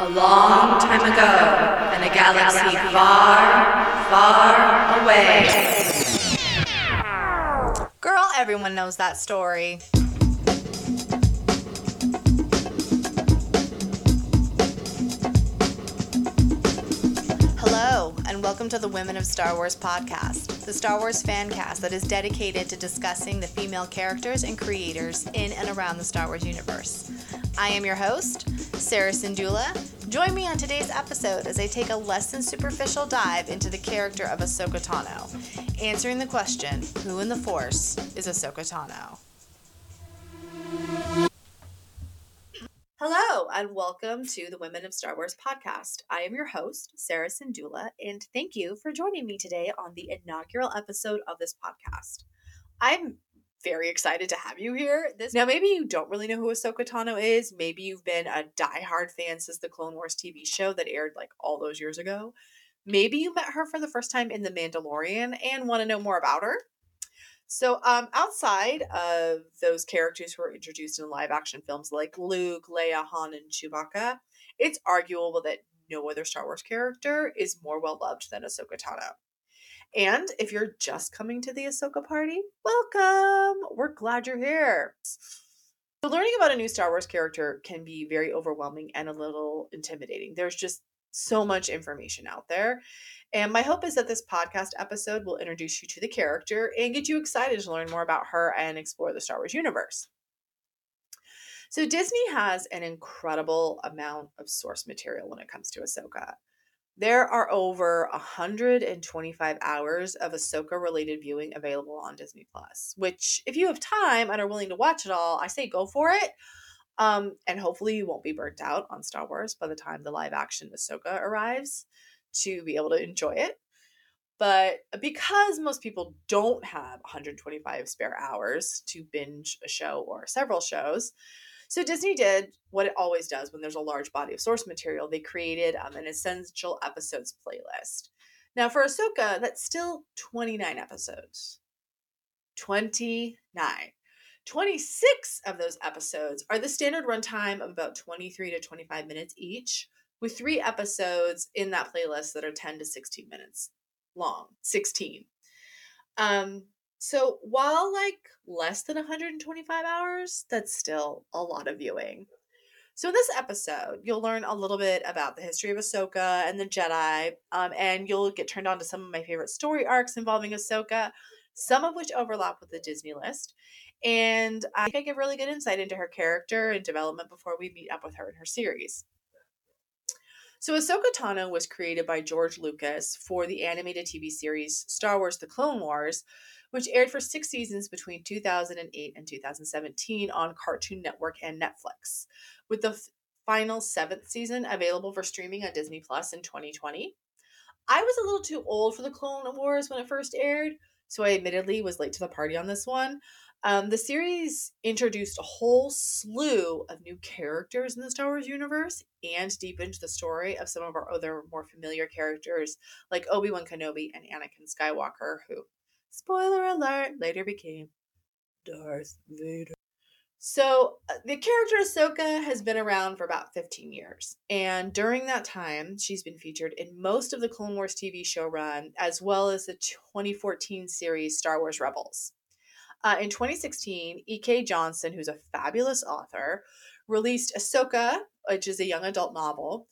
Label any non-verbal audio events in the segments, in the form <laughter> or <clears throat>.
A long time ago, in a galaxy far, far away. Girl, everyone knows that story. Hello, and welcome to the Women of Star Wars podcast, the Star Wars fan cast that is dedicated to discussing the female characters and creators in and around the Star Wars universe. I am your host, Sarah Sindula. Join me on today's episode as I take a less than superficial dive into the character of Ahsoka Tano, answering the question who in the Force is Ahsoka Tano? Hello, and welcome to the Women of Star Wars podcast. I am your host, Sarah Sindula, and thank you for joining me today on the inaugural episode of this podcast. I'm very excited to have you here. This now, maybe you don't really know who Ahsoka Tano is. Maybe you've been a diehard fan since the Clone Wars TV show that aired like all those years ago. Maybe you met her for the first time in The Mandalorian and want to know more about her. So, um, outside of those characters who are introduced in live action films like Luke, Leia, Han, and Chewbacca, it's arguable that no other Star Wars character is more well loved than Ahsoka Tano. And if you're just coming to the Ahsoka party, welcome! We're glad you're here. So, learning about a new Star Wars character can be very overwhelming and a little intimidating. There's just so much information out there. And my hope is that this podcast episode will introduce you to the character and get you excited to learn more about her and explore the Star Wars universe. So, Disney has an incredible amount of source material when it comes to Ahsoka. There are over 125 hours of Ahsoka related viewing available on Disney Plus, which, if you have time and are willing to watch it all, I say go for it. Um, and hopefully, you won't be burnt out on Star Wars by the time the live action Ahsoka arrives to be able to enjoy it. But because most people don't have 125 spare hours to binge a show or several shows, so Disney did what it always does when there's a large body of source material. They created um, an essential episodes playlist. Now for Ahsoka, that's still 29 episodes. 29. 26 of those episodes are the standard runtime of about 23 to 25 minutes each, with three episodes in that playlist that are 10 to 16 minutes long. 16. Um, so while like less than 125 hours, that's still a lot of viewing. So in this episode, you'll learn a little bit about the history of Ahsoka and the Jedi, um, and you'll get turned on to some of my favorite story arcs involving Ahsoka, some of which overlap with the Disney list. And I think I give really good insight into her character and development before we meet up with her in her series. So, Ahsoka Tano was created by George Lucas for the animated TV series Star Wars The Clone Wars, which aired for six seasons between 2008 and 2017 on Cartoon Network and Netflix, with the f- final seventh season available for streaming on Disney Plus in 2020. I was a little too old for the Clone Wars when it first aired, so I admittedly was late to the party on this one. Um, the series introduced a whole slew of new characters in the Star Wars universe and deepened the story of some of our other more familiar characters like Obi Wan Kenobi and Anakin Skywalker, who spoiler alert, later became Darth Vader. So, uh, the character Ahsoka has been around for about 15 years. And during that time, she's been featured in most of the Clone Wars TV show run, as well as the 2014 series Star Wars Rebels. Uh, in 2016, E.K. Johnston, who's a fabulous author, released Ahsoka, which is a young adult novel.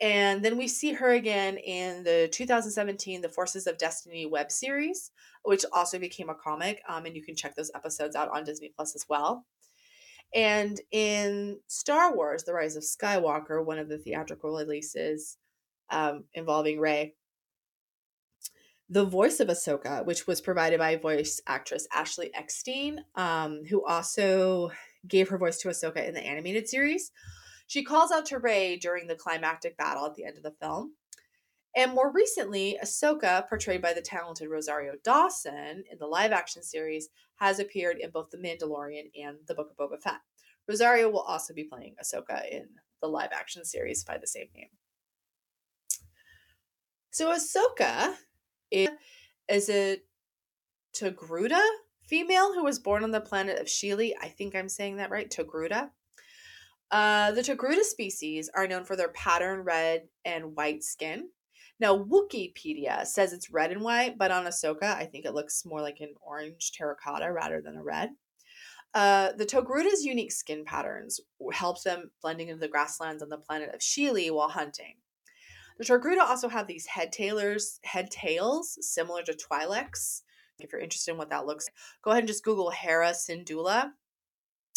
And then we see her again in the 2017 The Forces of Destiny web series, which also became a comic. Um, and you can check those episodes out on Disney Plus as well. And in Star Wars The Rise of Skywalker, one of the theatrical releases um, involving Rey, the voice of Ahsoka, which was provided by voice actress Ashley Eckstein, um, who also gave her voice to Ahsoka in the animated series. She calls out to Rey during the climactic battle at the end of the film. And more recently, Ahsoka, portrayed by the talented Rosario Dawson in the live action series, has appeared in both The Mandalorian and The Book of Boba Fett. Rosario will also be playing Ahsoka in the live action series by the same name. So, Ahsoka is a Togruta female who was born on the planet of Shili. I think I'm saying that right, Togruta. Uh, the Togruta species are known for their pattern red and white skin. Now, Wikipedia says it's red and white, but on Ahsoka, I think it looks more like an orange terracotta rather than a red. Uh, the Togruta's unique skin patterns helps them blending into the grasslands on the planet of Shili while hunting. The Togruta also have these head head tails similar to Twi'leks. If you're interested in what that looks, like, go ahead and just Google Hera Syndulla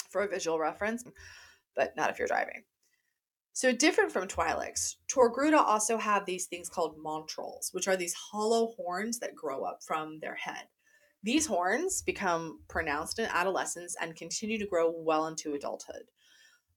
for a visual reference, but not if you're driving. So different from Twi'leks, Togruta also have these things called montrals, which are these hollow horns that grow up from their head. These horns become pronounced in adolescence and continue to grow well into adulthood.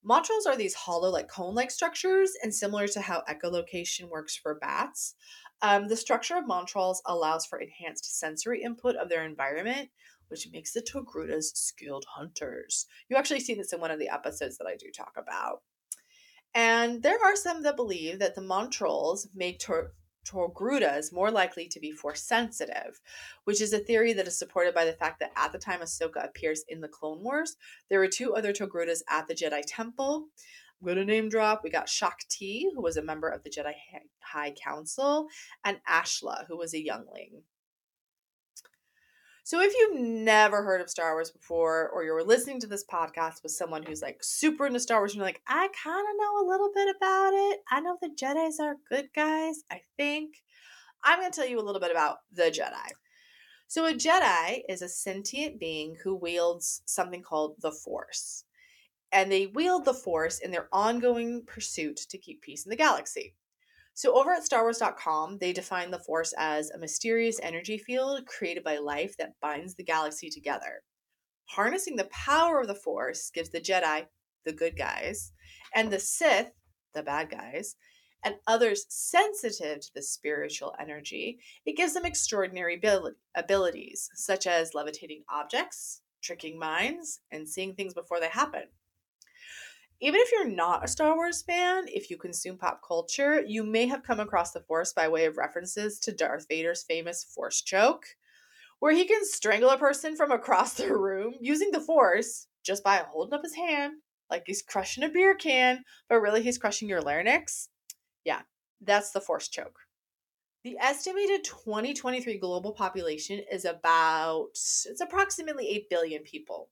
Montrals are these hollow, like cone like structures, and similar to how echolocation works for bats. Um, the structure of montrals allows for enhanced sensory input of their environment, which makes the Togrutas skilled hunters. You actually see this in one of the episodes that I do talk about. And there are some that believe that the montrals make tor- more likely to be force sensitive, which is a theory that is supported by the fact that at the time Ahsoka appears in the Clone Wars, there were two other Togrutas at the Jedi Temple. I'm going to name drop. We got Shaak Ti, who was a member of the Jedi High Council, and Ashla, who was a youngling. So if you've never heard of Star Wars before, or you're listening to this podcast with someone who's like super into Star Wars, and you're like, I kind of know a little bit about it. I know the Jedi's are good guys, I think. I'm going to tell you a little bit about the Jedi. So a Jedi is a sentient being who wields something called the Force. And they wield the Force in their ongoing pursuit to keep peace in the galaxy. So, over at StarWars.com, they define the Force as a mysterious energy field created by life that binds the galaxy together. Harnessing the power of the Force gives the Jedi, the good guys, and the Sith, the bad guys, and others sensitive to the spiritual energy, it gives them extraordinary abilities, such as levitating objects, tricking minds, and seeing things before they happen even if you're not a Star Wars fan, if you consume pop culture, you may have come across the Force by way of references to Darth Vader's famous Force choke, where he can strangle a person from across <laughs> the room using the Force just by holding up his hand like he's crushing a beer can, but really he's crushing your larynx. Yeah, that's the Force choke. The estimated 2023 global population is about, it's approximately 8 billion people.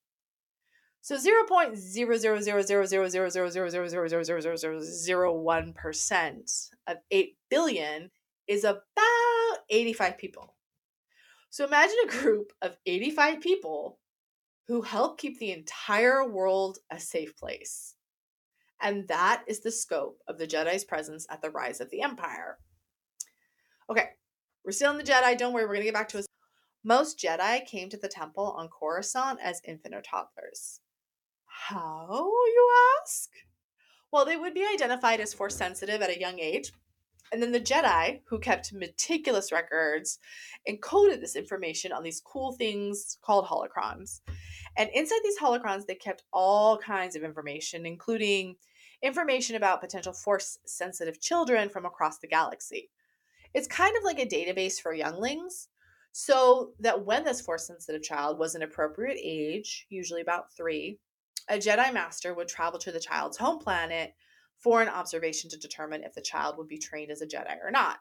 So 0.0000000000001% of 8 billion is about 85 people. So imagine a group of 85 people who help keep the entire world a safe place. And that is the scope of the Jedi's presence at the rise of the Empire. Okay, we're still in the Jedi. Don't worry, we're going to get back to us. Most Jedi came to the temple on Coruscant as infant or toddlers. How, you ask? Well, they would be identified as force sensitive at a young age. And then the Jedi, who kept meticulous records, encoded this information on these cool things called holocrons. And inside these holocrons, they kept all kinds of information, including information about potential force sensitive children from across the galaxy. It's kind of like a database for younglings, so that when this force sensitive child was an appropriate age, usually about three, a Jedi Master would travel to the child's home planet for an observation to determine if the child would be trained as a Jedi or not.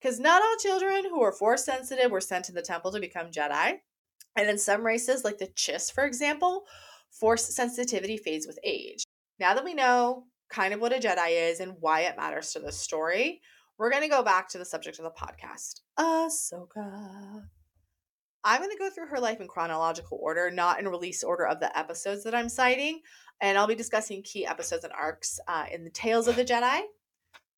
Because not all children who are force sensitive were sent to the temple to become Jedi. And in some races, like the Chiss, for example, force sensitivity fades with age. Now that we know kind of what a Jedi is and why it matters to the story, we're going to go back to the subject of the podcast Ahsoka. I'm going to go through her life in chronological order, not in release order of the episodes that I'm citing. And I'll be discussing key episodes and arcs uh, in the Tales of the Jedi,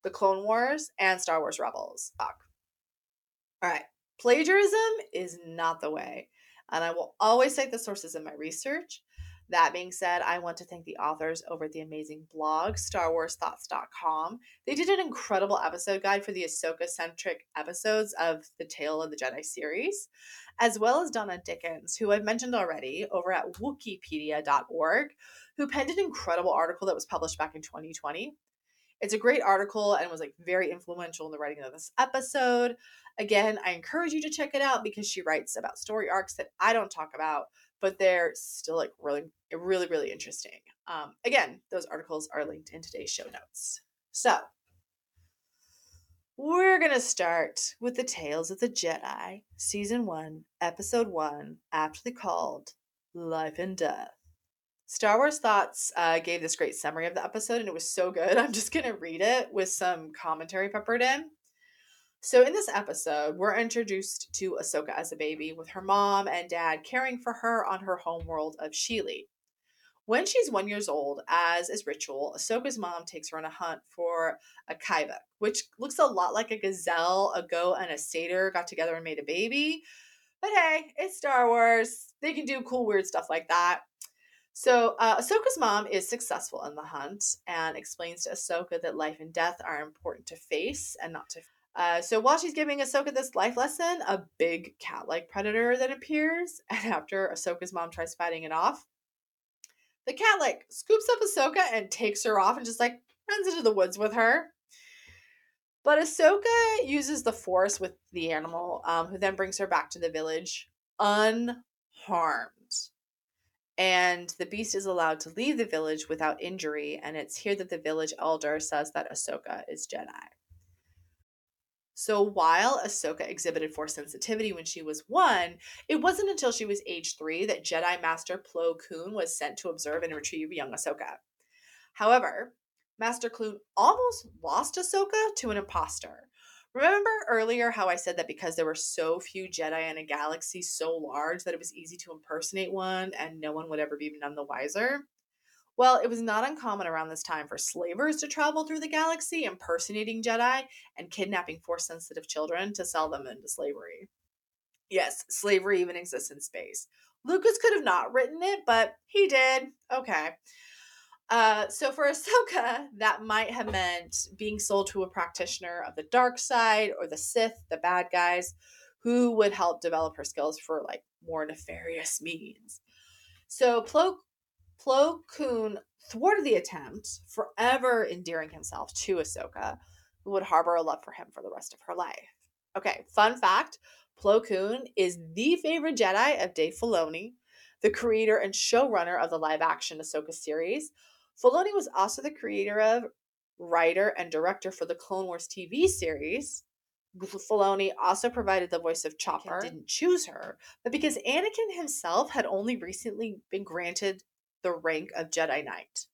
the Clone Wars, and Star Wars Rebels. All right, plagiarism is not the way. And I will always cite the sources in my research. That being said, I want to thank the authors over at the amazing blog, StarWarsThoughts.com. They did an incredible episode guide for the Ahsoka centric episodes of the Tale of the Jedi series as well as Donna Dickens, who I've mentioned already over at Wookiepedia.org, who penned an incredible article that was published back in 2020. It's a great article and was like very influential in the writing of this episode. Again, I encourage you to check it out because she writes about story arcs that I don't talk about, but they're still like really, really, really interesting. Um, again, those articles are linked in today's show notes. So, we're going to start with the Tales of the Jedi, Season 1, Episode 1, aptly called Life and Death. Star Wars Thoughts uh, gave this great summary of the episode, and it was so good. <laughs> I'm just going to read it with some commentary peppered in. So, in this episode, we're introduced to Ahsoka as a baby, with her mom and dad caring for her on her homeworld of Shili. When she's one years old, as is ritual, Ahsoka's mom takes her on a hunt for a kaiba, which looks a lot like a gazelle, a goat, and a satyr got together and made a baby. But hey, it's Star Wars. They can do cool, weird stuff like that. So uh, Ahsoka's mom is successful in the hunt and explains to Ahsoka that life and death are important to face and not to. Uh, so while she's giving Ahsoka this life lesson, a big cat-like predator then appears, <laughs> and after Ahsoka's mom tries fighting it off, the cat like scoops up Ahsoka and takes her off and just like runs into the woods with her. But Ahsoka uses the force with the animal, um, who then brings her back to the village unharmed. And the beast is allowed to leave the village without injury, and it's here that the village elder says that Ahsoka is Jedi. So while Ahsoka exhibited force sensitivity when she was one, it wasn't until she was age three that Jedi Master Plo Koon was sent to observe and retrieve young Ahsoka. However, Master Koon almost lost Ahsoka to an imposter. Remember earlier how I said that because there were so few Jedi in a galaxy so large that it was easy to impersonate one and no one would ever be none the wiser? Well, it was not uncommon around this time for slavers to travel through the galaxy impersonating Jedi and kidnapping force sensitive children to sell them into slavery. Yes, slavery even exists in space. Lucas could have not written it, but he did. Okay. Uh, so for <laughs> Ahsoka, that might have meant being sold to a practitioner of the dark side or the Sith, the bad guys, who would help develop her skills for like more nefarious means. So Plo Plo Koon thwarted the attempt, forever endearing himself to Ahsoka, who would harbor a love for him for the rest of her life. Okay, fun fact Plo Koon is the favorite Jedi of Dave Filoni, the creator and showrunner of the live action Ahsoka series. Filoni was also the creator of, writer, and director for the Clone Wars TV series. Filoni also provided the voice of Chopper. Didn't choose her, but because Anakin himself had only recently been granted the rank of Jedi Knight.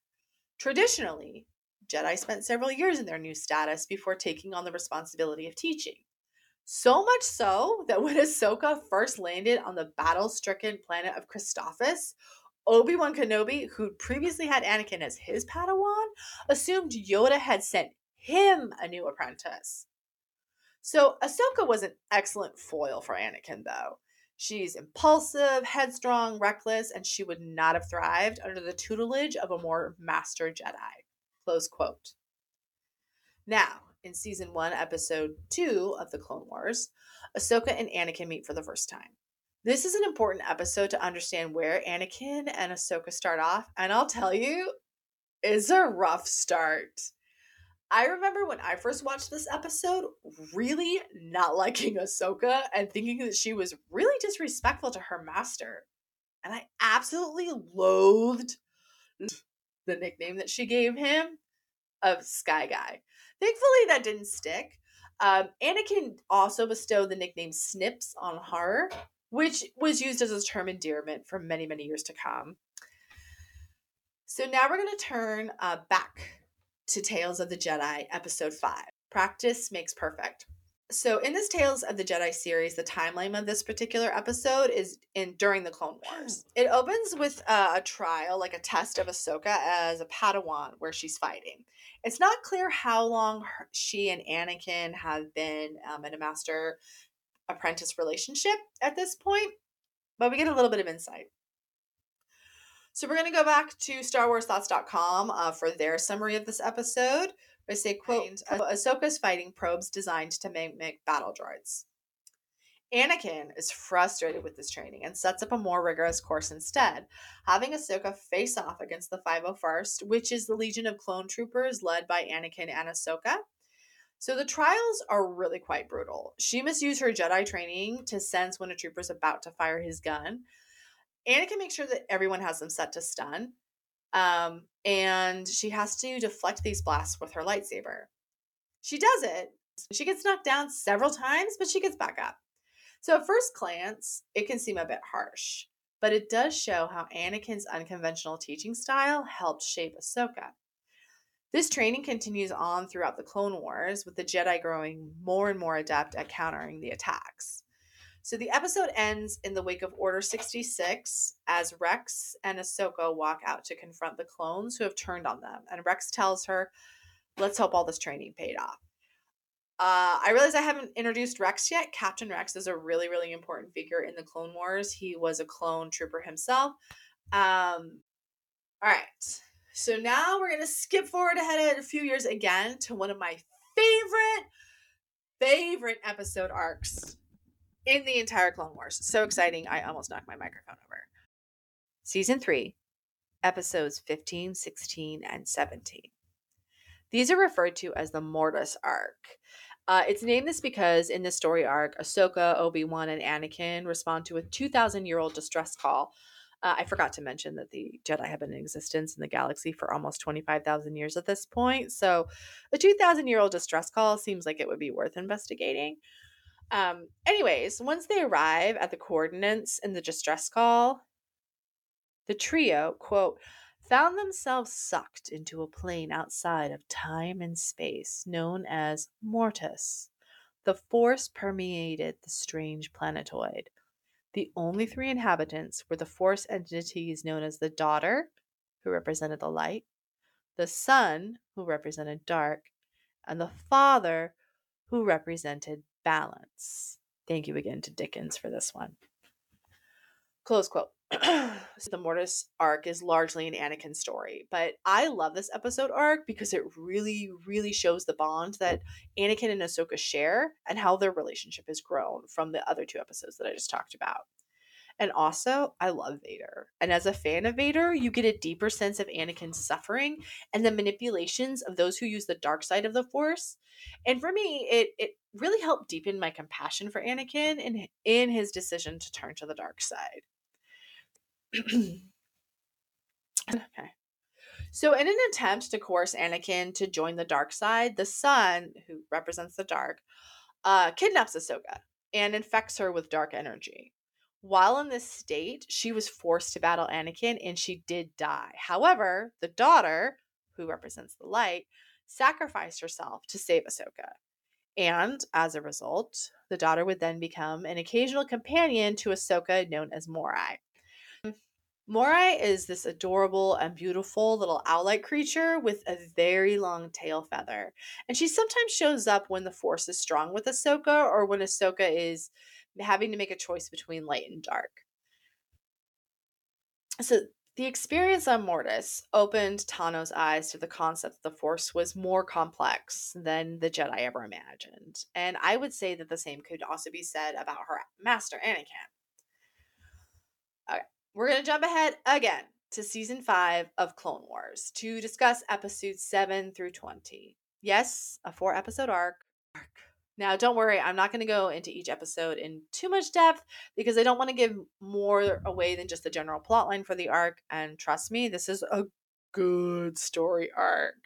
Traditionally, Jedi spent several years in their new status before taking on the responsibility of teaching. So much so that when Ahsoka first landed on the battle stricken planet of Christophsis, Obi Wan Kenobi, who'd previously had Anakin as his Padawan, assumed Yoda had sent him a new apprentice. So Ahsoka was an excellent foil for Anakin, though. She's impulsive, headstrong, reckless, and she would not have thrived under the tutelage of a more master Jedi. Close quote. Now, in season one, episode two of the Clone Wars, Ahsoka and Anakin meet for the first time. This is an important episode to understand where Anakin and Ahsoka start off, and I'll tell you, it's a rough start. I remember when I first watched this episode, really not <laughs> liking Ahsoka and thinking that she was really disrespectful to her master. And I absolutely loathed <laughs> the nickname that she gave him of Sky Guy. Thankfully, that didn't stick. Um, Anakin also bestowed the nickname Snips on her, which was used as a term endearment for many, many years to come. So now we're going to turn uh, back to Tales of the Jedi, Episode 5 Practice Makes Perfect. So, in this Tales of the Jedi series, the timeline of this particular episode is in during the Clone Wars. It opens with uh, a trial, like a test of Ahsoka as a Padawan, where she's fighting. It's not clear how long her, she and Anakin have been um, in a master apprentice relationship at this point, but we get a little bit of insight. So we're going to go back to StarWarsThoughts.com uh, for their summary of this episode. They say, quote, Ahsoka's fighting probes designed to mimic battle droids. Anakin is frustrated with this training and sets up a more rigorous course instead, having Ahsoka face off against the 501st, which is the Legion of Clone Troopers led by Anakin and Ahsoka. So the trials are really quite brutal. She must use her Jedi training to sense when a trooper is about to fire his gun, Anakin makes sure that everyone has them set to stun. Um, and she has to deflect these blasts with her lightsaber. She does it. She gets knocked down several times, but she gets back up. So at first glance, it can seem a bit harsh, but it does show how Anakin's unconventional teaching style helped shape Ahsoka. This training continues on throughout the Clone Wars, with the Jedi growing more and more adept at countering the attacks. So the episode ends in the wake of Order 66 as Rex and Ahsoka walk out to confront the clones who have turned on them. And Rex tells her, Let's hope all this training paid off. Uh, I realize I haven't introduced Rex yet. Captain Rex is a really, really important figure in the Clone Wars. He was a clone trooper himself. Um, all right. So now we're going to skip forward ahead a few years again to one of my favorite, favorite episode arcs in the entire Clone Wars. So exciting. I almost knocked my microphone over. Season 3, episodes 15, 16, and 17. These are referred to as the Mortis arc. Uh, it's named this because in this story arc, Ahsoka, Obi Wan, and Anakin respond to a 2,000 year old distress call. Uh, I forgot to mention that the Jedi have been in existence in the galaxy for almost 25,000 years at this point. So a 2,000 year old distress call seems like it would be worth investigating. Um, anyways, once they arrive at the coordinates in the distress call, the trio, quote, found themselves sucked into a plane outside of time and space known as Mortis. The force permeated the strange planetoid. The only three inhabitants were the force entities known as the daughter, who represented the light, the son, who represented dark, and the father, who represented balance. Thank you again to Dickens for this one. Close quote. <clears throat> the Mortis arc is largely an Anakin story, but I love this episode arc because it really, really shows the bond that Anakin and Ahsoka share and how their relationship has grown from the other two episodes that I just talked about. And also, I love Vader. And as a fan of Vader, you get a deeper sense of Anakin's suffering and the manipulations of those who use the dark side of the Force. And for me, it it really helped deepen my compassion for Anakin in, in his decision to turn to the dark side. <clears throat> okay. So, in an attempt to coerce Anakin to join the dark side, the son, who represents the dark, uh, kidnaps Ahsoka and infects her with dark energy. While in this state, she was forced to battle Anakin and she did die. However, the daughter, who represents the light, sacrificed herself to save Ahsoka. And as a result, the daughter would then become an occasional companion to Ahsoka known as Morai. Mm, Morai is this adorable and beautiful little owl-like creature with a very long tail feather. And she sometimes shows up when the force is strong with Ahsoka or when Ahsoka is having to make a choice between light and dark. So the experience on Mortis opened Tano's eyes to the concept that the Force was more complex than the Jedi ever imagined. And I would say that the same could also be said about her master, Anakin. Okay, we're going to jump ahead again to season five of Clone Wars to discuss episodes seven through 20. Yes, a four episode arc. Now, don't worry, I'm not going to go into each episode in too much depth because I don't want to give more away than just the general plotline for the arc. And trust me, this is a good story arc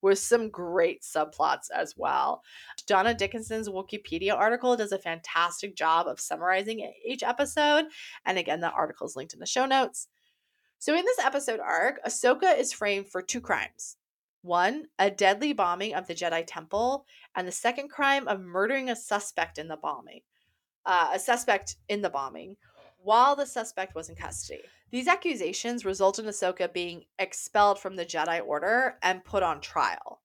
with some great subplots as well. Donna Dickinson's Wookiepedia article does a fantastic job of summarizing each episode. And again, the article is linked in the show notes. So, in this episode arc, Ahsoka is framed for two crimes. One, a deadly bombing of the Jedi Temple, and the second crime of murdering a suspect in the bombing. Uh, a suspect in the bombing, while the suspect was in custody. These accusations result in Ahsoka being expelled from the Jedi Order and put on trial.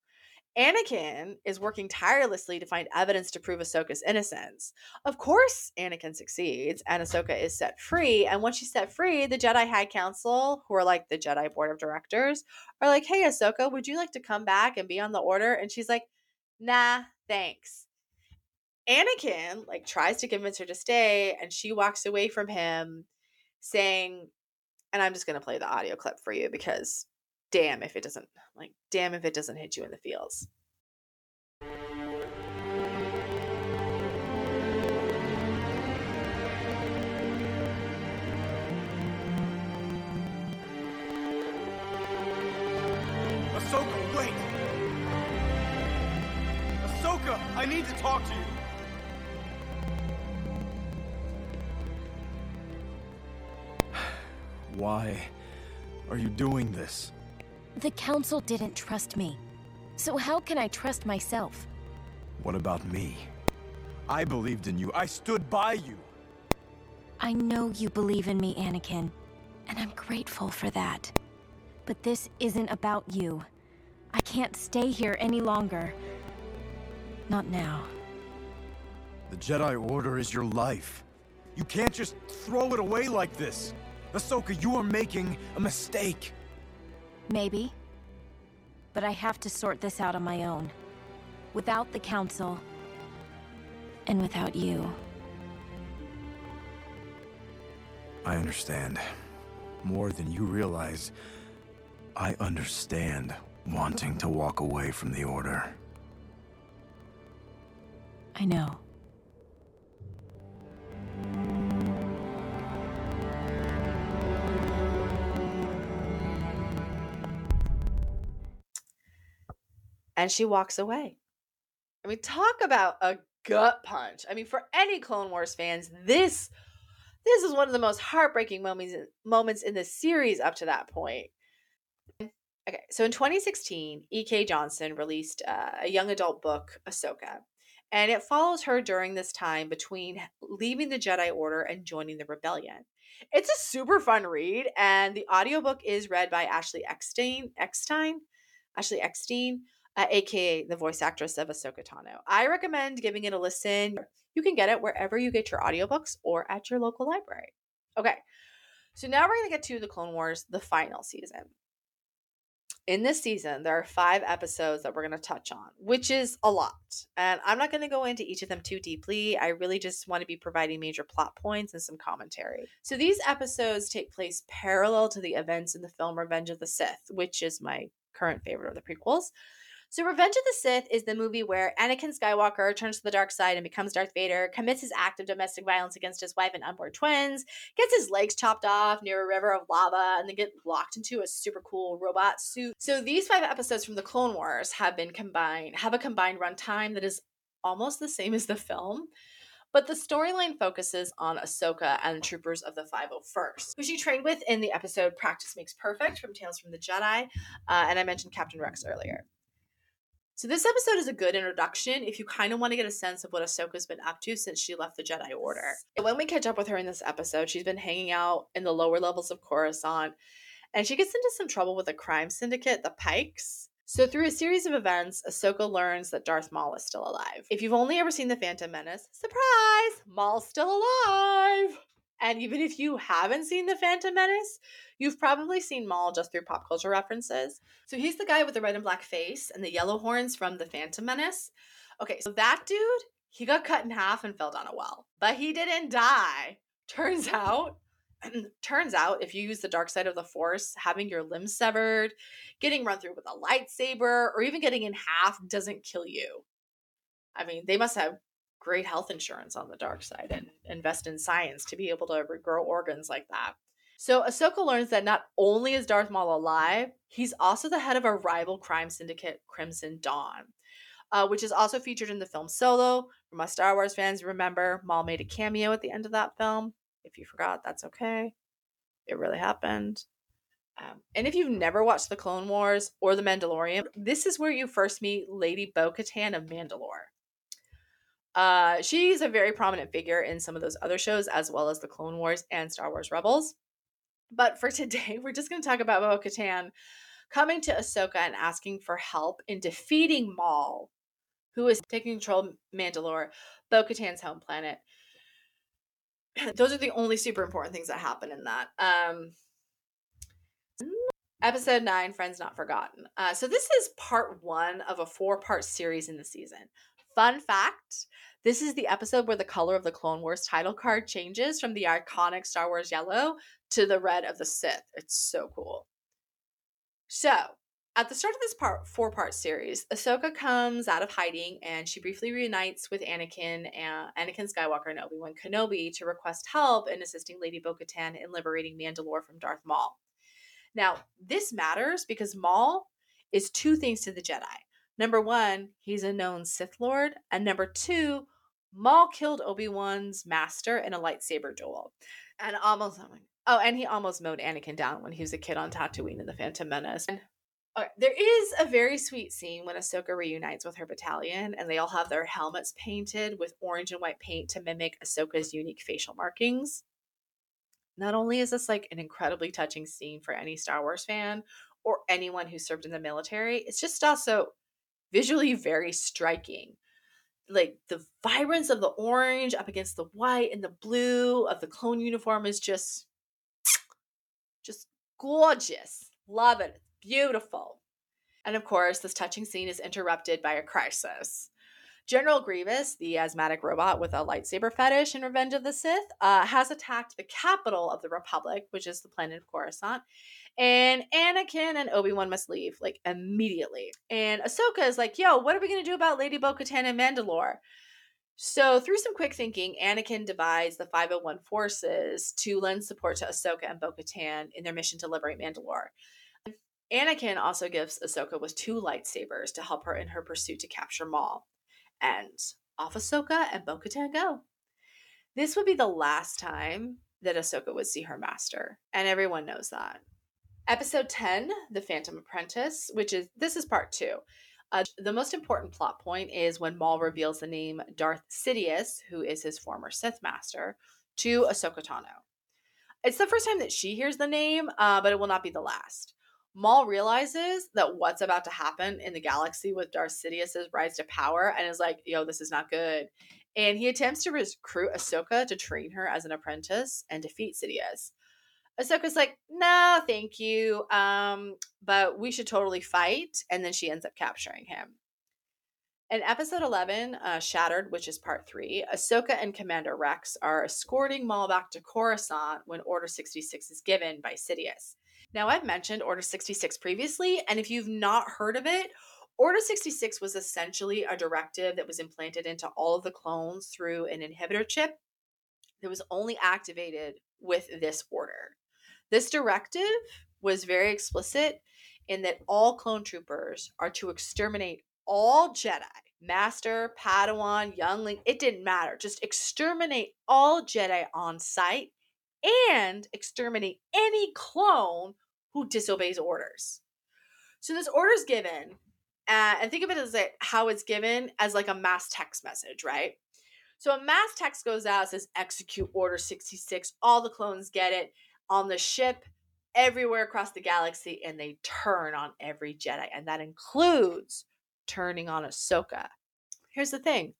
Anakin is working tirelessly to find evidence to prove Ahsoka's innocence. Of course, Anakin succeeds and Ahsoka is set free. And once she's set free, the Jedi High Council, who are like the Jedi Board of Directors, are like, hey, Ahsoka, would you like to come back and be on the Order? And she's like, nah, thanks. Anakin like tries to convince her to stay and she walks away from him saying and I'm just going to play the audio clip for you because damn if it doesn't like damn if it doesn't hit you in the feels. Ahsoka, wait! Ahsoka, I need to talk to you! <sighs> Why are you doing this? The Council didn't trust me. So how can I trust myself? What about me? I believed in you. I stood by you. I know you believe in me, Anakin. And I'm grateful for that. But this isn't about you. I can't stay here any longer. Not now. The Jedi Order is your life. You can't just throw it away like this. Ahsoka, you are making a mistake. Maybe. But I have to sort this out on my own. Without the Council. And without you. I understand. More than you realize, I understand wanting to walk away from the Order. I know. And she walks away. I mean, talk about a gut punch. I mean, for any Clone Wars fans, this this is one of the most heartbreaking moments moments in the series up to that point. Okay, so in 2016, E.K. Johnston released uh, a young adult book, Ahsoka, and it follows her during this time between leaving the Jedi Order and joining the rebellion. It's a super fun read, and the audiobook is read by Ashley Eckstein, Eckstein, Ashley Eckstein, uh, aka the voice actress of Ahsoka Tano. I recommend giving it a listen. You can get it wherever you get your audiobooks or at your local library. Okay, so now we're going to get to the Clone Wars, the final season. In this season, there are five episodes that we're going to touch on, which is a lot. And I'm not going to go into each of them too deeply. I really just want to be providing major plot points and some commentary. So these episodes take place parallel to the events in the film Revenge of the Sith, which is my current favorite of the prequels. So, Revenge of the Sith is the movie where Anakin Skywalker turns to the dark side and becomes Darth Vader, commits his act of domestic violence against his wife and unborn twins, gets his legs chopped off near a river of lava, and then get locked into a super cool robot suit. So, these five episodes from the Clone Wars have been combined, have a combined runtime that is almost the same as the film. But the storyline focuses on Ahsoka and the troopers of the 501st, who she trained with in the episode Practice Makes Perfect from Tales from the Jedi. Uh, and I mentioned Captain Rex earlier. So this episode is a good introduction if you kind of want to get a sense of what Ahsoka's been up to since she left the Jedi Order. When we catch up with her in this episode, she's been hanging out in the lower levels of Coruscant, and she gets into some trouble with a crime syndicate, the Pikes. So through a series of events, Ahsoka learns that Darth Maul is still alive. If you've only ever seen The Phantom Menace, surprise, Maul's still alive. And even if you haven't seen The Phantom Menace, you've probably seen Maul just through pop culture references. So he's the guy with the red and black face and the yellow horns from The Phantom Menace. Okay, so that dude, he got cut in half and fell down a well, but he didn't die. Turns out, <clears throat> turns out if you use the dark side of the force, having your limbs severed, getting run through with a lightsaber, or even getting in half doesn't kill you. I mean, they must have great health insurance on the dark side and invest in science to be able to regrow organs like that. So Ahsoka learns that not only is Darth Maul alive, he's also the head of a rival crime syndicate, Crimson Dawn, uh, which is also featured in the film Solo. For my Star Wars fans, remember Maul made a cameo at the end of that film. If you forgot, that's okay. It really happened. Um, and if you've never watched The Clone Wars or The Mandalorian, this is where you first meet Lady Bo Katan of Mandalore. Uh, she's a very prominent figure in some of those other shows, as well as the Clone Wars and Star Wars Rebels. But for <laughs> today, we're just going to talk about Bo Katan coming to Ahsoka and asking for help in defeating Maul, who is taking control of Mandalore, Bo Katan's home planet. <clears throat> Those are the only super important things that happen in that. Um, episode 9 Friends Not Forgotten. Uh, so, this is part one of a four part series in the season. Fun fact this is the episode where the color of the Clone Wars title card changes from the iconic Star Wars yellow to the red of the Sith. It's so cool. So, at the start of this part four part series, Ahsoka comes out of hiding and she briefly reunites with Anakin and Anakin Skywalker and Obi Wan Kenobi to request help in assisting Lady Bo Katan in liberating Mandalore from Darth Maul. Now, this matters because Maul is two things to the Jedi. Number one, he's a known Sith Lord. And number two, Maul killed Obi Wan's master in a lightsaber duel. And almost, oh, oh, and he almost mowed Anakin down when he was a kid on Tatooine in The Phantom Menace. And Okay, there is a very sweet scene when Ahsoka reunites with her battalion and they all have their helmets painted with orange and white paint to mimic Ahsoka's unique facial markings. Not only is this like an incredibly touching scene for any Star Wars fan or anyone who served in the military, it's just also visually very striking. Like the vibrance of the orange up against the white and the blue of the clone uniform is just just gorgeous. Love it beautiful. And of course, this touching scene is interrupted by a crisis. General Grievous, the asthmatic robot with a lightsaber fetish in Revenge of the Sith, uh, has attacked the capital of the Republic, which is the planet of Coruscant. And Anakin and Obi Wan must leave, like, immediately. And Ahsoka is like, yo, what are we to do about Lady Bo Katan and Mandalore? So, through some quick thinking, Anakin divides the 501 forces to lend support to Ahsoka and Bo Katan in their mission to liberate Mandalore. Anakin also gives Ahsoka with two lightsabers to help her in her pursuit to capture Maul. And off Ahsoka and Bo Katan go. This would be the last time that Ahsoka would see her master, and everyone knows that. Episode 10, The Phantom Apprentice, which is this is part two. Uh, the most important plot point is when Maul reveals the name Darth Sidious, who is his former Sith master, to Ahsoka Tano. It's the first time that she hears the name, uh, but it will not be the last. Maul realizes that what's about to happen in the galaxy with Darth Sidious's rise to power and is like, yo, this is not good. And he attempts to recruit Ahsoka to train her as an apprentice and defeat Sidious. Ahsoka's like, no, thank you. Um, but we should totally fight. And then she ends up capturing him. In episode 11, uh, Shattered, which is part three, Ahsoka and Commander Rex are escorting Maul back to Coruscant when Order 66 is given by Sidious. Now, I've mentioned Order 66 previously, and if you've not heard of it, Order 66 was essentially a directive that was implanted into all of the clones through an inhibitor chip that was only activated with this order. This directive was very explicit in that all clone troopers are to exterminate all Jedi, Master, Padawan, Youngling, it didn't matter. Just exterminate all Jedi on sight and exterminate any clone who disobeys orders. So this order is given, uh, and think of it as like how it's given as like a mass text message, right? So a mass text goes out says execute order 66. All the clones get it on the ship everywhere across the galaxy, and they turn on every Jedi, and that includes turning on Ahsoka. Here's the thing: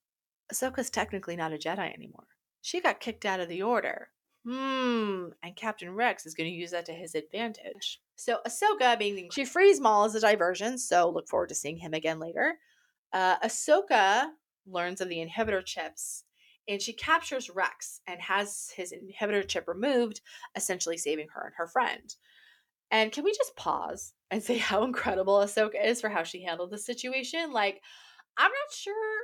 Ahsoka's technically not a Jedi anymore. She got kicked out of the order. Hmm, and Captain Rex is going to use that to his advantage. So Ahsoka, being she frees Maul as a diversion, so look forward to seeing him again later. Uh, Ahsoka learns of the inhibitor chips, and she captures Rex and has his inhibitor chip removed, essentially saving her and her friend. And can we just pause and say <laughs> how incredible Ahsoka is for how she handled the situation? Like, I'm not sure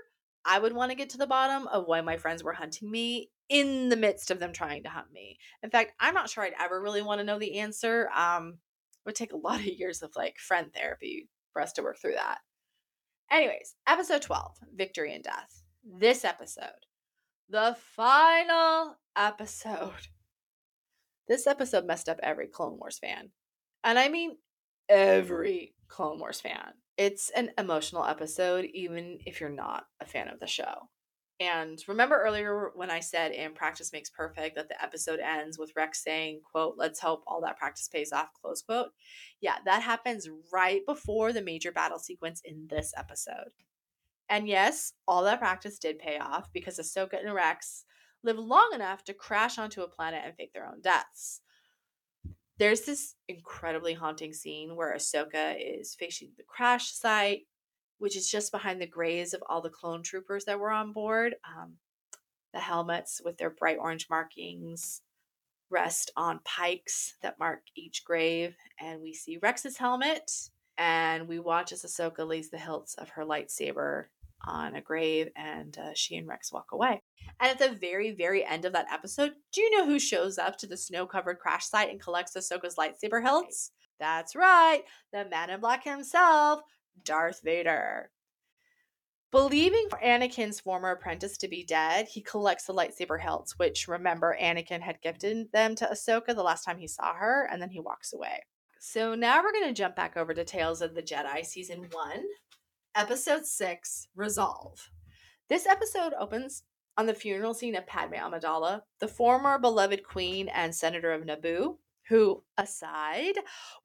I would want to get to the bottom of why my friends were hunting me in the midst of them trying to hunt me. In fact, I'm not sure I'd ever really want to know the answer. Um, would take a <laughs> lot of years of like friend therapy for us to work through that. Anyways, episode 12 Victory and Death. This episode, the final episode. This episode messed up every Clone Wars fan. And I mean every Clone Wars fan. It's an emotional episode, even if you're not a fan of the show. And remember earlier when I said in practice makes perfect that the episode ends with Rex saying, quote, let's hope all that practice pays off, close quote. Yeah, that happens right before the major battle sequence in this episode. And yes, all that practice did pay off because Ahsoka and Rex live long enough to crash onto a planet and fake their own deaths. There's this incredibly haunting scene where Ahsoka is facing the crash site which is just behind the graves of all the clone troopers that were on board. Um, the helmets with their bright orange markings rest on pikes that mark each grave, and we see Rex's helmet, and we watch as Ahsoka lays the hilts of her lightsaber on a grave, and uh, she and Rex walk away. And at the very, very end of that episode, do you know who shows up to the snow covered crash site and collects Ahsoka's lightsaber hilts? That's right, the man in black himself, Darth Vader. Believing Anakin's former apprentice to be dead, he collects the lightsaber hilts, which remember Anakin had gifted them to Ahsoka the last time he saw her, and then he walks away. So now we're going to jump back over to Tales of the Jedi, Season 1, Episode 6 Resolve. This episode opens on the funeral scene of Padme Amidala, the former beloved queen and senator of Naboo, who, aside,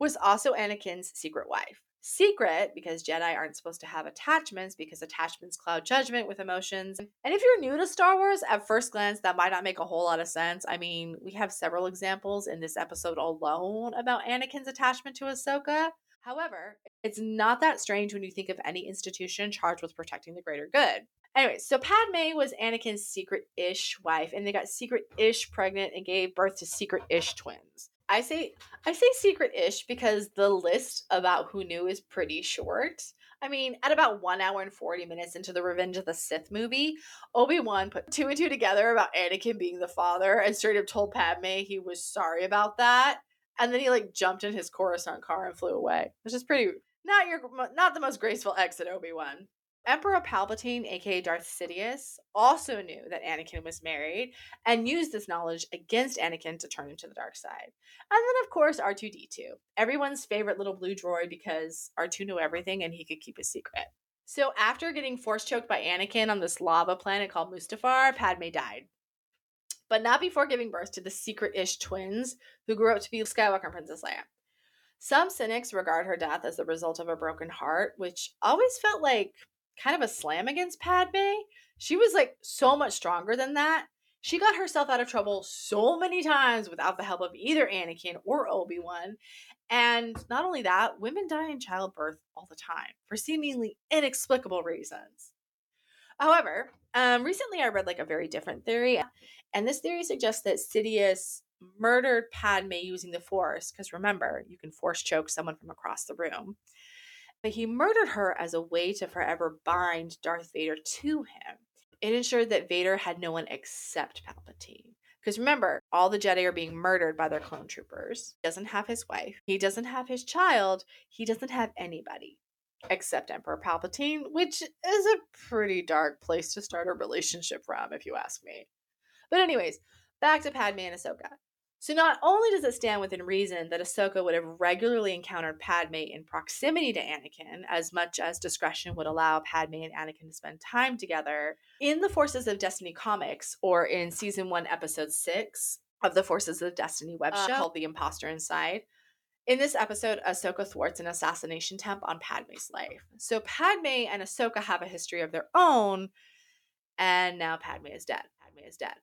was also Anakin's secret wife secret because Jedi aren't supposed to have attachments because attachments cloud judgment with emotions. And if you're new to Star Wars, at first glance, that might not make a whole lot of sense. I mean, we have several examples in this episode alone about Anakin's attachment to Ahsoka. However, it's not that strange when you think of any institution charged with protecting the greater good. Anyway, so Padme was Anakin's secret ish wife, and they got secret ish pregnant and gave birth to secret ish twins. I say I say secret-ish because the list about who knew is pretty short. I mean, at about one hour and 40 minutes into the Revenge of the Sith movie, Obi-Wan put two and two together about Anakin being the father and straight up told Padme he was sorry about that. And then he like jumped in his Coruscant car and flew away, which is pretty not your not the most graceful exit, Obi-Wan. Emperor Palpatine, aka Darth Sidious, also knew that Anakin was married and used this knowledge against Anakin to turn him to the dark side. And then, of course, R2D2, everyone's favorite little blue droid because R2 knew everything and he could keep a secret. So, after getting force choked by Anakin on this lava planet called Mustafar, Padme died. But not before giving birth to the secret ish twins who grew up to be Skywalker and Princess Leia. Some cynics regard her death as the result of a broken heart, which always felt like kind of a slam against Padme. She was like so much stronger than that. She got herself out of trouble so many times without the help of either Anakin or Obi Wan. And not only that, women die in childbirth all the time for seemingly inexplicable reasons. However, um, recently I read like a very different theory, and this theory suggests that Sidious murdered Padme using the Force, because remember, you can force choke someone from across the room but he murdered her as a way to forever bind Darth Vader to him. It ensured that Vader had no one except Palpatine. Because remember, all the Jedi are being murdered by their clone troopers. He doesn't have his wife, he doesn't have his child, he doesn't have anybody except Emperor Palpatine, which is a pretty dark place to start a relationship from, if you ask me. But, anyways, back to Padme and Ahsoka. So not only does it stand within reason that Ahsoka would have regularly encountered Padme in proximity to Anakin, as much as discretion would allow Padme and Anakin to spend time together, in the Forces of Destiny comics, or in season one, episode six of the Forces of Destiny web uh, show uh, called The Imposter Inside. In this episode, Ahsoka thwarts an assassination attempt on Padme's life. So Padme and Ahsoka have a history of their own, and now Padme is dead. Padme is dead.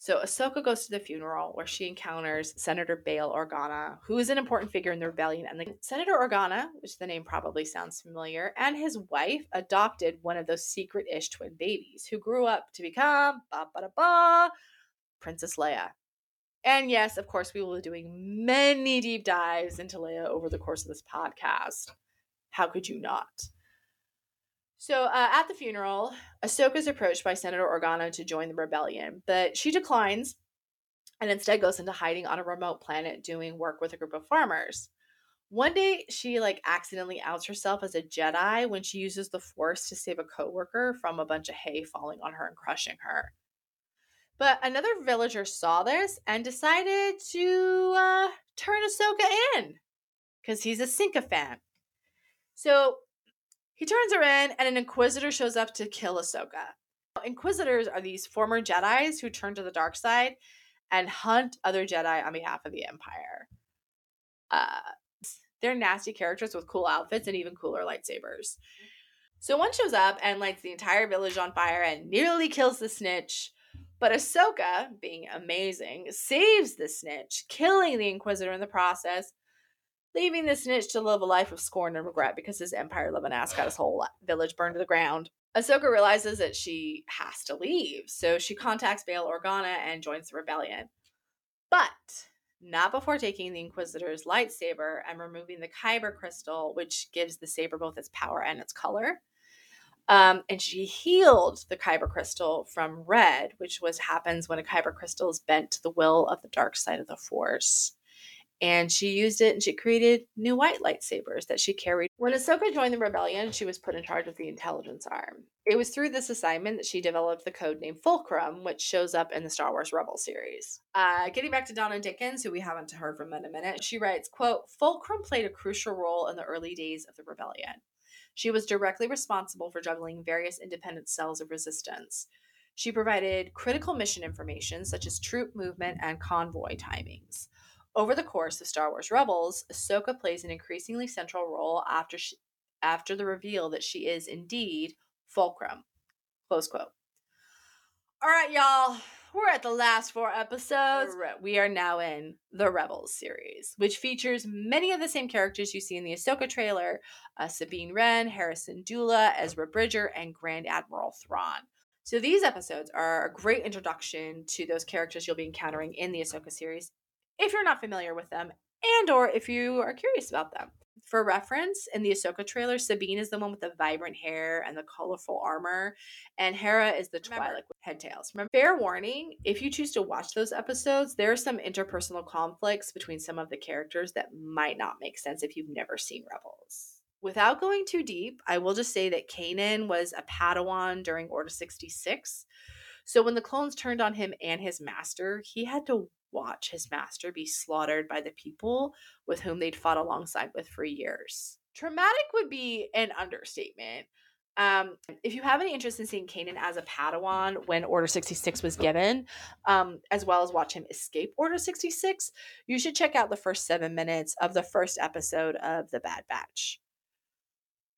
So Ahsoka goes to the funeral where she encounters Senator Bail Organa, who is an important figure in the rebellion. And the, Senator Organa, which the name probably sounds familiar, and his wife adopted one of those secret-ish twin babies who grew up to become ba ba da ba Princess Leia. And yes, of course, we will be doing many deep dives into Leia over the course of this podcast. How could you not? So uh, at the funeral, Ahsoka is approached by Senator Organa to join the rebellion, but she declines and instead goes into hiding on a remote planet doing work with a group of farmers. One day, she like accidentally outs herself as a Jedi when she uses the Force to save a coworker from a bunch of hay falling on her and crushing her. But another villager saw this and decided to uh, turn Ahsoka in because he's a sycophant. So he turns her in, and an Inquisitor shows up to kill Ahsoka. Inquisitors are these former Jedi's who turn to the dark side and hunt other Jedi on behalf of the Empire. Uh, they're nasty characters with cool outfits and even cooler lightsabers. So one shows up and lights the entire village on fire and nearly kills the snitch. But Ahsoka, being amazing, saves the snitch, killing the Inquisitor in the process leaving the snitch to live a life of scorn and regret because his empire loving ass got his whole village burned to the ground. Ahsoka realizes that she has to leave, so she contacts Bail Organa and joins the rebellion. But not before taking the Inquisitor's lightsaber and removing the Kyber crystal, which gives the saber both its power and its color. Um, and she healed the Kyber crystal from red, which was happens when a Kyber crystal is bent to the will of the dark side of the Force. and she used it and she created new white lightsabers that she carried. When Ahsoka joined the rebellion, she was put in charge of the intelligence arm. It was through this assignment that she developed the code name Fulcrum, which shows up in the Star Wars Rebel series. Uh, getting back to Donna Dickens, who we haven't heard from in a minute, she writes, quote, Fulcrum played a crucial role in the early days of the rebellion. She was directly responsible for juggling various independent cells of resistance. She provided critical mission information such as troop movement and convoy timings. Over the course of Star Wars Rebels, Ahsoka plays an increasingly central role after she, after the reveal that she is indeed Fulcrum. Close quote. All right, y'all. We're at the last four episodes. We are now in the Rebels series, which features many of the same characters you see in the Ahsoka trailer uh, Sabine Wren, Hera Syndulla, Ezra Bridger, and Grand Admiral Thrawn. So these episodes are a great introduction to those characters you'll be encountering in the Ahsoka series if you're not familiar with them and or if you are curious about them. For reference, in the Ahsoka trailer, Sabine is the one with the vibrant hair and the colorful armor, and Hera is the Twi'lek with headtails. Remember, fair warning: if you choose to watch those episodes, there are some interpersonal conflicts between some of the characters that might not make sense if you've never seen Rebels. Without going too deep, I will just say that Kanan was a Padawan during Order 66. So when the clones turned on him and his master, he had to watch his master be slaughtered by the people with whom they'd fought alongside with for years. Traumatic would be an understatement. Um, if you have any interest in seeing Kanan as a Padawan when Order 66 was given, um, as well as watch him escape Order 66, you should check out the first seven minutes of the first episode of The Bad Batch.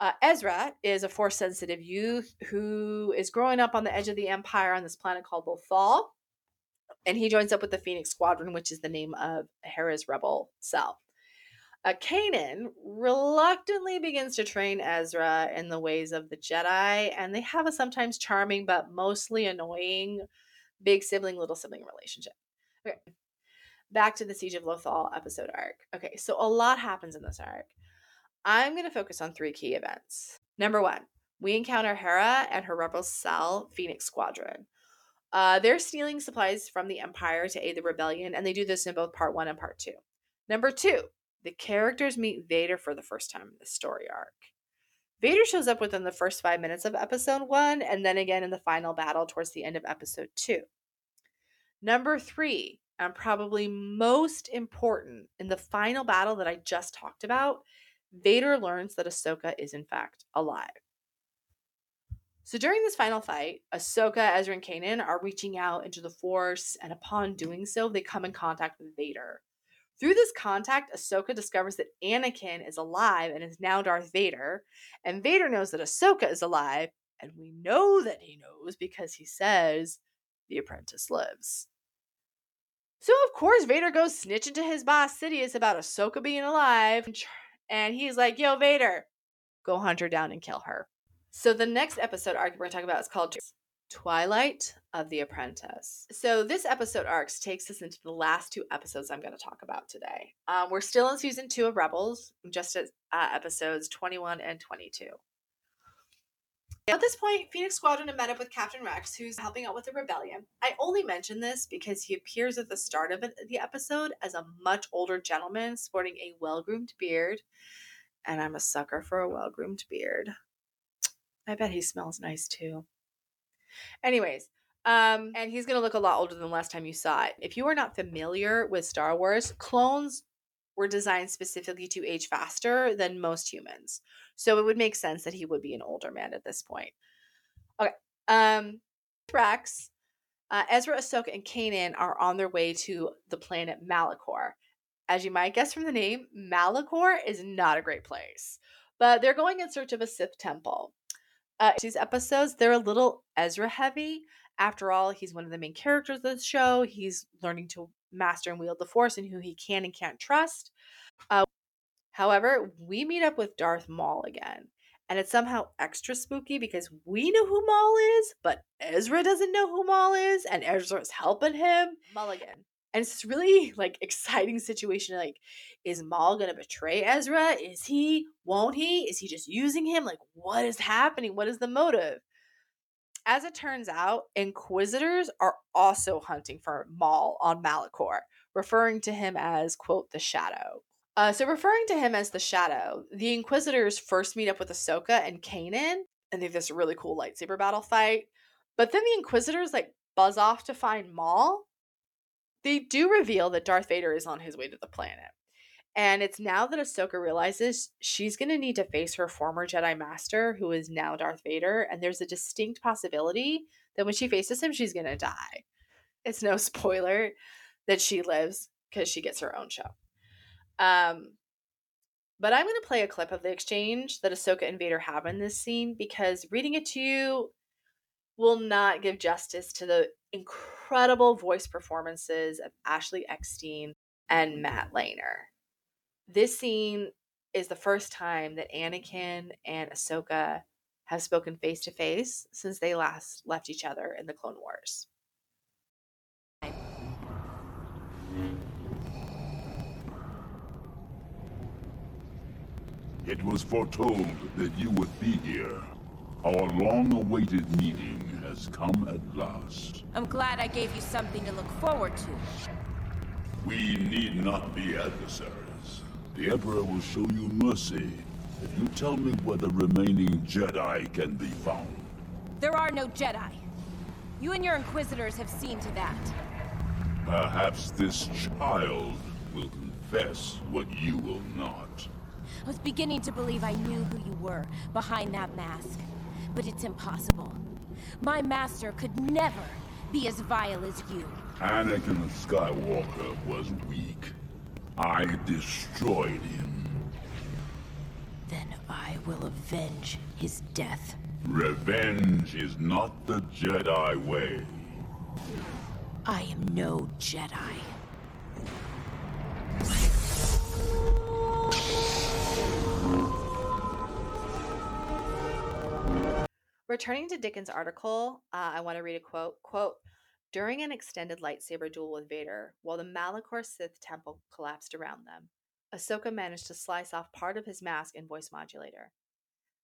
Uh, Ezra is a force sensitive youth who is growing up on the edge of the Empire on this planet called Lothal and he joins up with the Phoenix Squadron, which is the name of Hera's rebel cell. Uh, Kanan reluctantly begins to train Ezra in the ways of the Jedi, and they have a sometimes charming but mostly annoying big sibling, little sibling relationship. Okay, back to the Siege of Lothal episode arc. Okay, so a lot happens in this arc. I'm going to focus on three key events. Number one, we encounter Hera and her rebel cell, Phoenix Squadron. Uh, they're stealing supplies from the Empire to aid the rebellion, and they do this in both part one and part two. Number two, the characters meet Vader for the first time in the story arc. Vader shows up within the first five minutes of episode one, and then again in the final battle towards the end of episode two. Number three, and probably most important, in the final battle that I just talked about, Vader learns that Ahsoka is in fact alive. So during this final fight, Ahsoka, Ezra, and Kanan are reaching out into the Force, and upon doing so, they come in contact with Vader. Through this contact, Ahsoka discovers that Anakin is alive and is now Darth Vader, and Vader knows that Ahsoka is alive, and we know that he knows because he says, The apprentice lives. So, of course, Vader goes snitching to his boss, Sidious, about Ahsoka being alive, and he's like, Yo, Vader, go hunt her down and kill her. So the next episode arc we're going to talk about is called Twilight of the Apprentice. So this episode arc takes us into the last two episodes I'm going to talk about today. Um, we're still in season two of Rebels, just at uh, episodes 21 and 22. At this point, Phoenix Squadron have met up with Captain Rex, who's helping out with the rebellion. I only mention this because he appears at the start of the episode as a much older gentleman sporting a well groomed beard, and I'm a sucker for a well groomed beard. I bet he smells nice too. Anyways, um, and he's gonna look a lot older than last time you saw it. If you are not familiar with Star Wars, clones were designed specifically to age faster than most humans. So it would make sense that he would be an older man at this point. Okay. Um Rex, uh, Ezra, Ahsoka, and Kanan are on their way to the planet Malachor. As you might guess from the name, Malachor is not a great place. But they're going in search of a Sith temple. Uh, these episodes, they're a little Ezra heavy. After all, he's one of the main characters of the show. He's learning to master and wield the Force and who he can and can't trust. Uh, however, we meet up with Darth Maul again. And it's somehow extra spooky because we know who Maul is, but Ezra doesn't know who Maul is, and Ezra's helping him. Mulligan. And it's really like exciting situation. Like, is Maul gonna betray Ezra? Is he? Won't he? Is he just using him? Like, what is happening? What is the motive? As it turns out, Inquisitors are also hunting for Maul on Malachor, referring to him as, quote, the Shadow. Uh, so, referring to him as the Shadow, the Inquisitors first meet up with Ahsoka and Kanan, and they have this really cool lightsaber battle fight. But then the Inquisitors like buzz off to find Maul. They do reveal that Darth Vader is on his way to the planet. And it's now that Ahsoka realizes she's going to need to face her former Jedi Master, who is now Darth Vader. And there's a distinct possibility that when she faces him, she's going to die. It's no <laughs> spoiler that she lives because she gets her own show. Um, but I'm going to play a clip of the exchange that Ahsoka and Vader have in this scene because reading it to you will not give justice to the incredible voice performances of Ashley Eckstein and Matt mm. Lanter. This scene is the first time that Anakin and Ahsoka have spoken face to face since they last left each other in the Clone Wars. It was foretold that you would be here. Our long-awaited meeting has come at last. I'm glad I gave you something to look forward to. We need not be adversaries. The Emperor will show you mercy if you tell me where the remaining Jedi can be found. There are no Jedi. You and your Inquisitors have seen to that. Perhaps this child will confess what you will not. I was beginning to believe I knew who you were behind that mask. But it's impossible. My master could never be as vile as you. Anakin Skywalker was weak. I destroyed him. Then I will avenge his death. Revenge is not the Jedi way. I am no Jedi. Returning to Dickens' article, uh, I want to read a quote. Quote, during an extended lightsaber duel with Vader, while the Malachor Sith temple collapsed around them, Ahsoka managed to slice off part of his mask and voice modulator.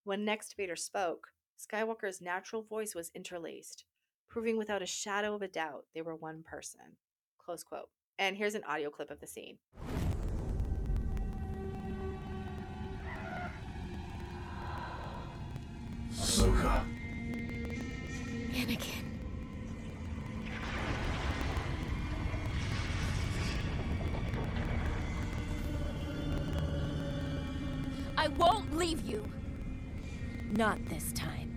When next Vader spoke, Skywalker's natural voice was interlaced, proving without a shadow of a doubt they were one person. Close quote. And here's an audio clip of the scene. Ahsoka. Anakin. I won't leave you. Not this time.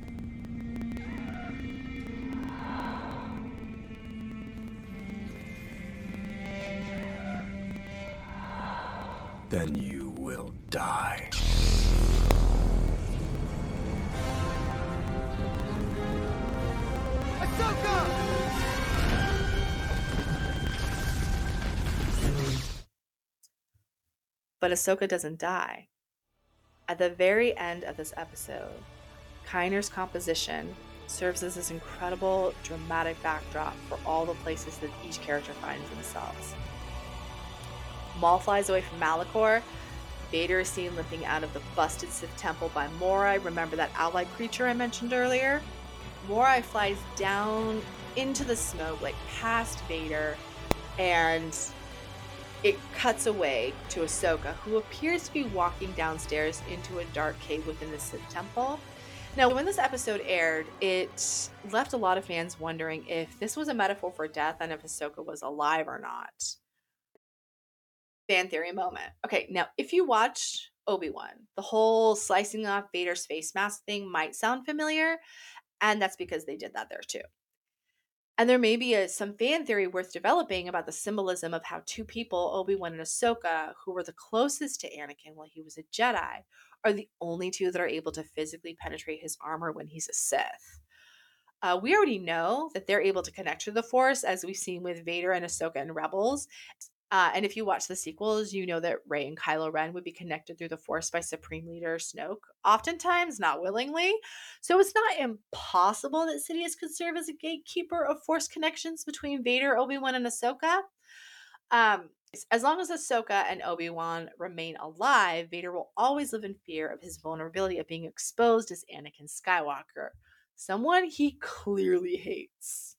Then you But Ahsoka doesn't die. At the very end of this episode, Kiner's composition serves as this incredible dramatic backdrop for all the places that each character finds themselves. Maul flies away from Malachor. Vader is seen limping out of the busted Sith temple by Morai. Remember that allied creature I mentioned earlier? Morai flies down into the smoke, like past Vader, and it cuts away to Ahsoka, who appears to be walking downstairs into a dark cave within the Sith temple. Now, when this episode aired, it left a lot of fans wondering if this was a metaphor for death and if Ahsoka was alive or not. Fan theory moment. Okay, now if you watch Obi Wan, the whole slicing off Vader's face mask thing might sound familiar, and that's because they did that there too. And there may be a, some fan theory worth developing about the symbolism of how two people, Obi Wan and Ahsoka, who were the closest to Anakin while he was a Jedi, are the only two that are able to physically penetrate his armor when he's a Sith. Uh, we already know that they're able to connect to the Force, as we've seen with Vader and Ahsoka and Rebels. Uh, and if you watch the sequels, you know that Rey and Kylo Ren would be connected through the Force by Supreme Leader Snoke, oftentimes not willingly. So it's not impossible that Sidious could serve as a gatekeeper of Force connections between Vader, Obi Wan, and Ahsoka. Um, as long as Ahsoka and Obi Wan remain alive, Vader will always live in fear of his vulnerability of being exposed as Anakin Skywalker, someone he clearly hates.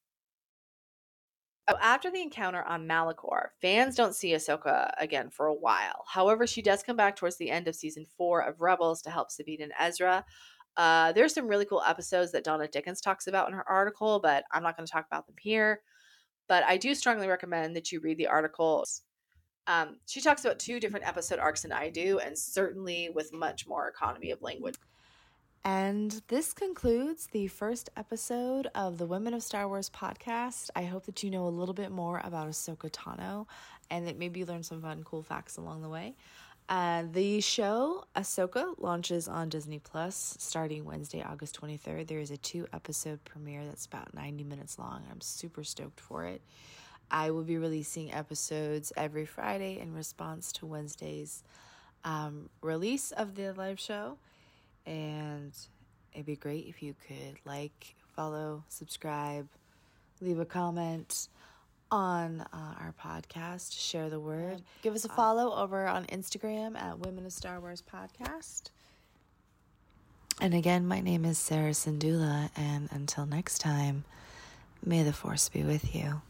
After the encounter on Malachor, fans don't see Ahsoka again for a while. However, she does come back towards the end of season four of Rebels to help Sabine and Ezra. Uh, there's some really cool episodes that Donna Dickens talks about in her article, but I'm not going to talk about them here. But I do strongly recommend that you read the article. Um, she talks about two different episode arcs than I do, and certainly with much more economy of language. And this concludes the first episode of the Women of Star Wars podcast. I hope that you know a little bit more about Ahsoka Tano and that maybe you learned some fun, cool facts along the way. Uh, the show Ahsoka launches on Disney Plus starting Wednesday, August 23rd. There is a two episode premiere that's about 90 minutes long. I'm super stoked for it. I will be releasing episodes every Friday in response to Wednesday's um, release of the live show. And it'd be great if you could like, follow, subscribe, leave a comment on uh, our podcast, share the word. Give us a follow over on Instagram at Women of Star Wars Podcast. And again, my name is Sarah Sandula, and until next time, may the force be with you.